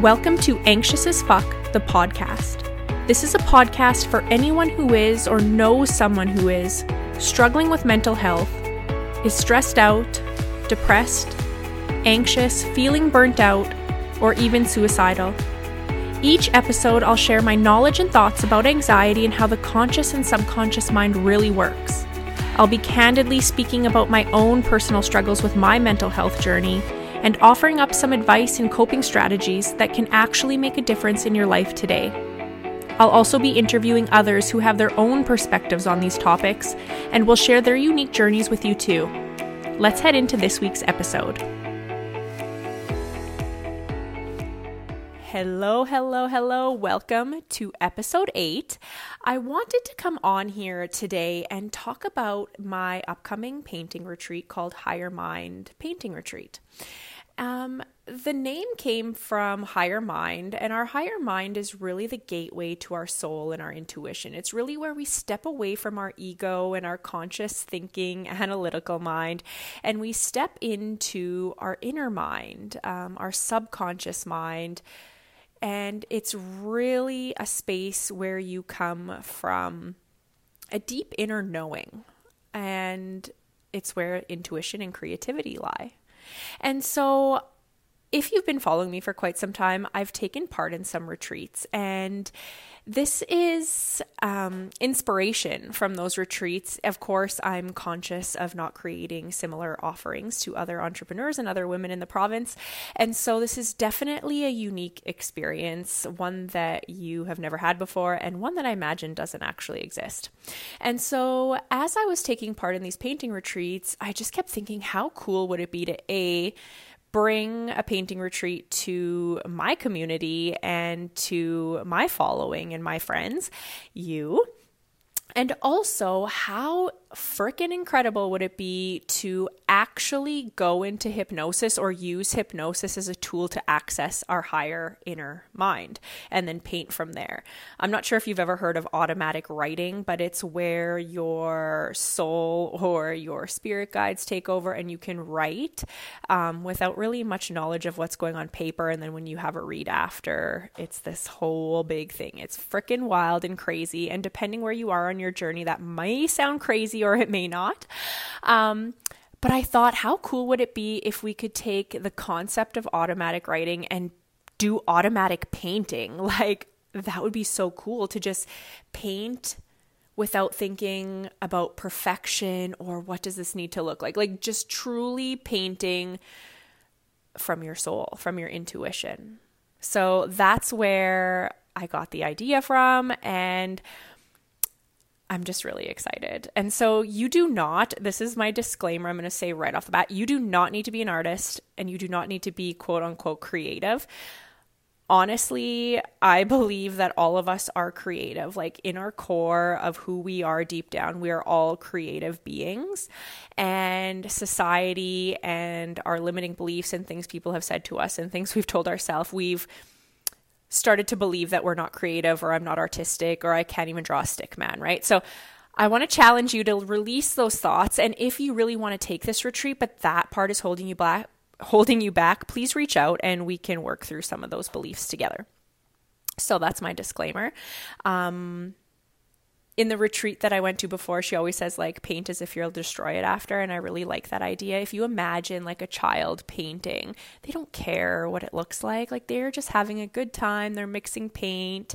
Welcome to Anxious as Fuck, the podcast. This is a podcast for anyone who is or knows someone who is struggling with mental health, is stressed out, depressed, anxious, feeling burnt out, or even suicidal. Each episode, I'll share my knowledge and thoughts about anxiety and how the conscious and subconscious mind really works. I'll be candidly speaking about my own personal struggles with my mental health journey and offering up some advice and coping strategies that can actually make a difference in your life today. I'll also be interviewing others who have their own perspectives on these topics and will share their unique journeys with you too. Let's head into this week's episode. Hello, hello, hello. Welcome to episode eight. I wanted to come on here today and talk about my upcoming painting retreat called Higher Mind Painting Retreat. Um, the name came from higher mind, and our higher mind is really the gateway to our soul and our intuition. It's really where we step away from our ego and our conscious thinking, analytical mind, and we step into our inner mind, um, our subconscious mind. And it's really a space where you come from a deep inner knowing, and it's where intuition and creativity lie. And so, if you've been following me for quite some time, I've taken part in some retreats, and this is um, inspiration from those retreats. Of course, I'm conscious of not creating similar offerings to other entrepreneurs and other women in the province. And so, this is definitely a unique experience, one that you have never had before, and one that I imagine doesn't actually exist. And so, as I was taking part in these painting retreats, I just kept thinking, how cool would it be to A, bring a painting retreat to my community and to my following and my friends, you. And also, how freaking incredible would it be to actually go into hypnosis or use hypnosis as a tool to access our higher inner mind and then paint from there? I'm not sure if you've ever heard of automatic writing, but it's where your soul or your spirit guides take over and you can write um, without really much knowledge of what's going on paper. And then when you have a read after, it's this whole big thing. It's freaking wild and crazy. And depending where you are your journey, that may sound crazy or it may not. Um, but I thought, how cool would it be if we could take the concept of automatic writing and do automatic painting? Like, that would be so cool to just paint without thinking about perfection or what does this need to look like. Like, just truly painting from your soul, from your intuition. So that's where I got the idea from. And I'm just really excited. And so, you do not, this is my disclaimer, I'm going to say right off the bat, you do not need to be an artist and you do not need to be quote unquote creative. Honestly, I believe that all of us are creative. Like in our core of who we are deep down, we are all creative beings. And society and our limiting beliefs and things people have said to us and things we've told ourselves, we've started to believe that we're not creative or I'm not artistic or I can't even draw a stick man, right? So I want to challenge you to release those thoughts and if you really want to take this retreat but that part is holding you back holding you back, please reach out and we can work through some of those beliefs together. So that's my disclaimer. Um, in the retreat that I went to before, she always says, like, paint as if you'll destroy it after. And I really like that idea. If you imagine like a child painting, they don't care what it looks like. Like, they're just having a good time, they're mixing paint.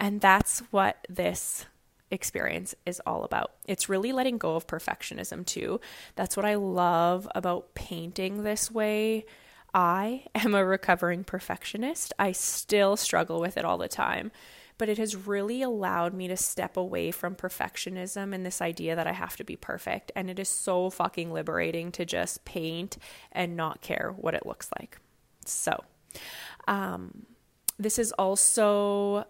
And that's what this experience is all about. It's really letting go of perfectionism, too. That's what I love about painting this way. I am a recovering perfectionist, I still struggle with it all the time but it has really allowed me to step away from perfectionism and this idea that I have to be perfect. And it is so fucking liberating to just paint and not care what it looks like. So, um, this is also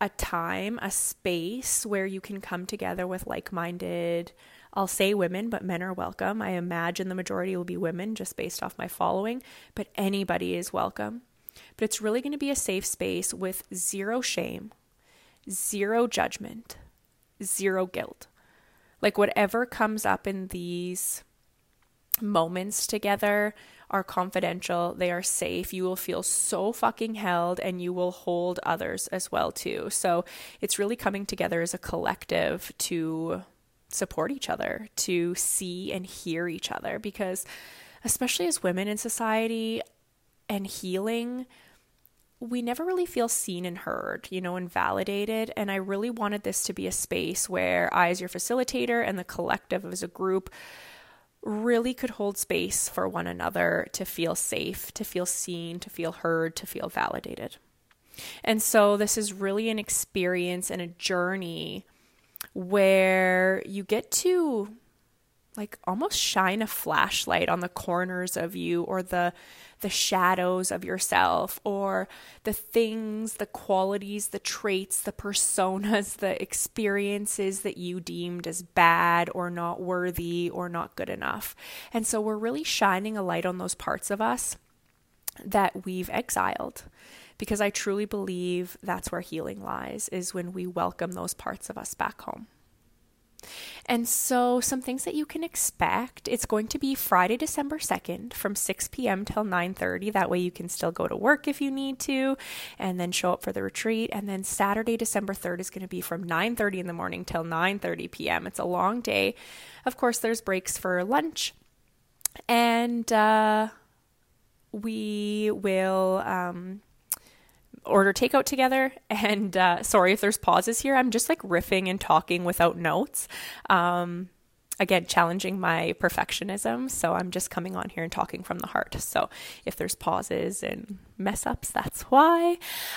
a time, a space where you can come together with like minded. I'll say women, but men are welcome. I imagine the majority will be women just based off my following, but anybody is welcome but it's really going to be a safe space with zero shame, zero judgment, zero guilt. Like whatever comes up in these moments together are confidential, they are safe. You will feel so fucking held and you will hold others as well too. So it's really coming together as a collective to support each other, to see and hear each other because especially as women in society and healing, we never really feel seen and heard, you know, and validated. And I really wanted this to be a space where I, as your facilitator, and the collective as a group really could hold space for one another to feel safe, to feel seen, to feel heard, to feel validated. And so, this is really an experience and a journey where you get to like almost shine a flashlight on the corners of you or the the shadows of yourself or the things, the qualities, the traits, the personas, the experiences that you deemed as bad or not worthy or not good enough. And so we're really shining a light on those parts of us that we've exiled because I truly believe that's where healing lies is when we welcome those parts of us back home. And so, some things that you can expect. It's going to be Friday, December 2nd from 6 p.m. till 9:30. That way you can still go to work if you need to and then show up for the retreat. And then Saturday, December 3rd is going to be from 9:30 in the morning till 9:30 p.m. It's a long day. Of course, there's breaks for lunch. And uh, we will um, order takeout together. And uh, sorry if there's pauses here. I'm just like riffing and talking without notes. Um, again, challenging my perfectionism. So I'm just coming on here and talking from the heart. So if there's pauses and mess ups, that's why.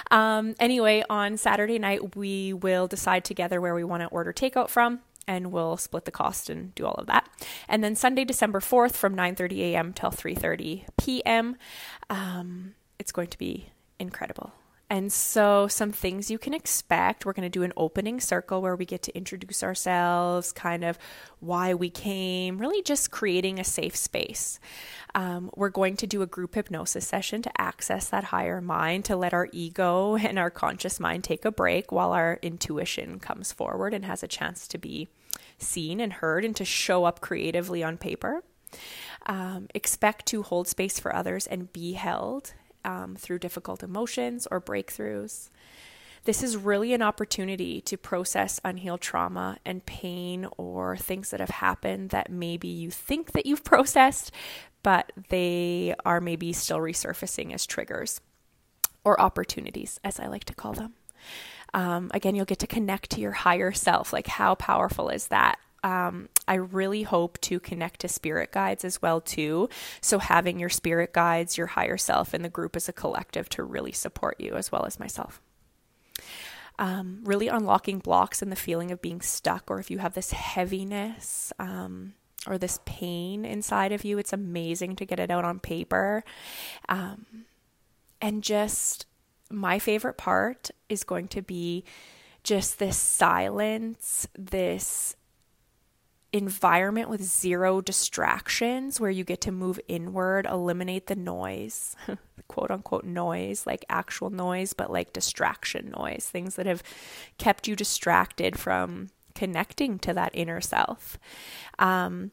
Um, anyway, on Saturday night, we will decide together where we want to order takeout from and we'll split the cost and do all of that. And then Sunday, December 4th from 9:30 a.m. till 3:30 p.m. Um, it's going to be incredible. And so, some things you can expect we're going to do an opening circle where we get to introduce ourselves, kind of why we came, really just creating a safe space. Um, we're going to do a group hypnosis session to access that higher mind, to let our ego and our conscious mind take a break while our intuition comes forward and has a chance to be seen and heard and to show up creatively on paper. Um, expect to hold space for others and be held um, through difficult emotions or breakthroughs. This is really an opportunity to process unhealed trauma and pain or things that have happened that maybe you think that you've processed, but they are maybe still resurfacing as triggers or opportunities, as I like to call them. Um, again, you'll get to connect to your higher self. Like, how powerful is that? Um, I really hope to connect to spirit guides as well too. So having your spirit guides, your higher self, and the group as a collective to really support you as well as myself. Um, really unlocking blocks and the feeling of being stuck, or if you have this heaviness um, or this pain inside of you, it's amazing to get it out on paper. Um, and just my favorite part is going to be just this silence, this environment with zero distractions where you get to move inward, eliminate the noise, quote unquote noise, like actual noise, but like distraction noise, things that have kept you distracted from connecting to that inner self. Um,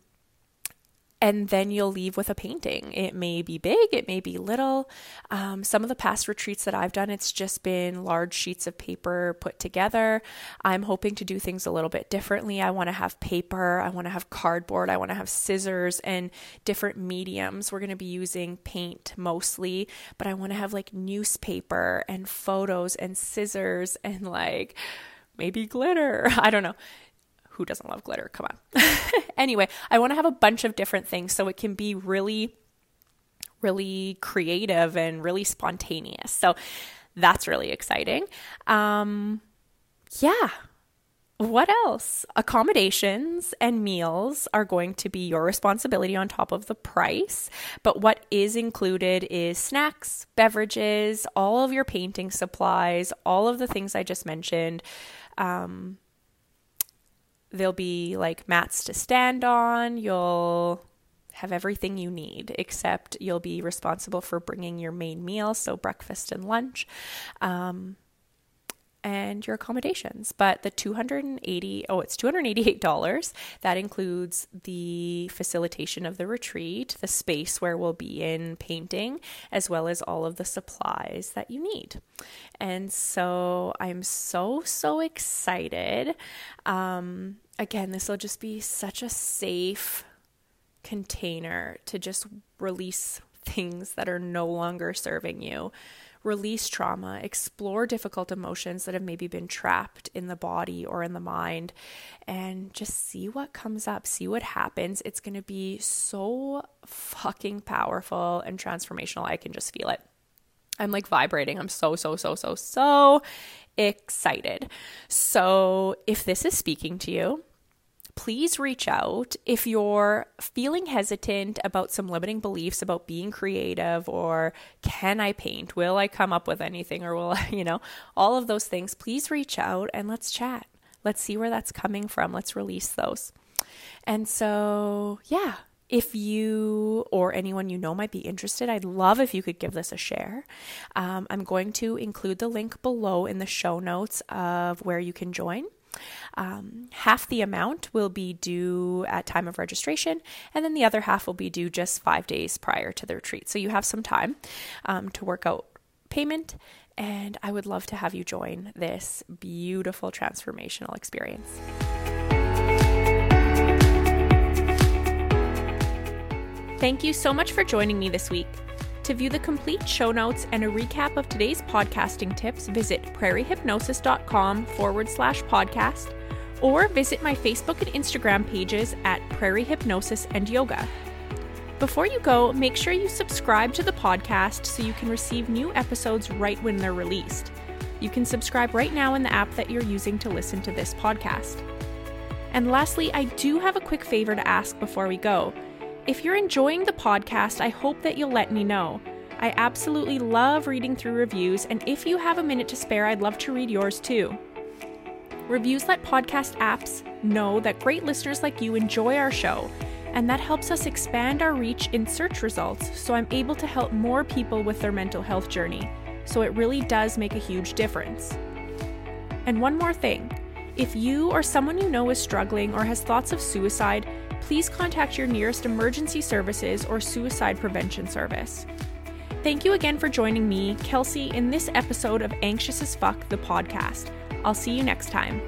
and then you'll leave with a painting. It may be big, it may be little. Um, some of the past retreats that I've done, it's just been large sheets of paper put together. I'm hoping to do things a little bit differently. I want to have paper, I want to have cardboard, I want to have scissors and different mediums. We're going to be using paint mostly, but I want to have like newspaper and photos and scissors and like maybe glitter. I don't know who doesn't love glitter? Come on. anyway, I want to have a bunch of different things so it can be really, really creative and really spontaneous. So that's really exciting. Um, yeah. What else? Accommodations and meals are going to be your responsibility on top of the price. But what is included is snacks, beverages, all of your painting supplies, all of the things I just mentioned. Um, there'll be like mats to stand on. You'll have everything you need, except you'll be responsible for bringing your main meal, so breakfast and lunch. Um, and your accommodations. But the 280 oh, it's $288. That includes the facilitation of the retreat, the space where we'll be in painting, as well as all of the supplies that you need. And so I'm so so excited. Um again, this will just be such a safe container to just release things that are no longer serving you release trauma, explore difficult emotions that have maybe been trapped in the body or in the mind, and just see what comes up, see what happens. It's going to be so fucking powerful and transformational. I can just feel it. I'm like vibrating. I'm so, so, so, so, so excited. So, if this is speaking to you, please reach out if you're feeling hesitant about some limiting beliefs about being creative or can I paint? Will I come up with anything or will I, you know, all of those things. Please reach out and let's chat. Let's see where that's coming from. Let's release those. And so, yeah, if you or anyone you know might be interested, I'd love if you could give this a share. Um, I'm going to include the link below in the show notes of where you can join. Um, half the amount will be due at time of registration, and then the other half will be due just five days prior to the retreat. So you have some time um, to work out payment, and I would love to have you join this beautiful transformational experience. Thank you so much for joining me this week. To view the complete show notes and a recap of today's podcasting tips, visit prairiehypnosis.com forward slash podcast or visit my Facebook and Instagram pages at Prairie Hypnosis and Yoga. Before you go, make sure you subscribe to the podcast so you can receive new episodes right when they're released. You can subscribe right now in the app that you're using to listen to this podcast. And lastly, I do have a quick favor to ask before we go. If you're enjoying the podcast, I hope that you'll let me know. I absolutely love reading through reviews, and if you have a minute to spare, I'd love to read yours too. Reviews let podcast apps know that great listeners like you enjoy our show, and that helps us expand our reach in search results so I'm able to help more people with their mental health journey. So it really does make a huge difference. And one more thing if you or someone you know is struggling or has thoughts of suicide, please contact your nearest emergency services or suicide prevention service. Thank you again for joining me, Kelcey, in this episode of Anxious as Fuck, the podcast. I'll see you next time.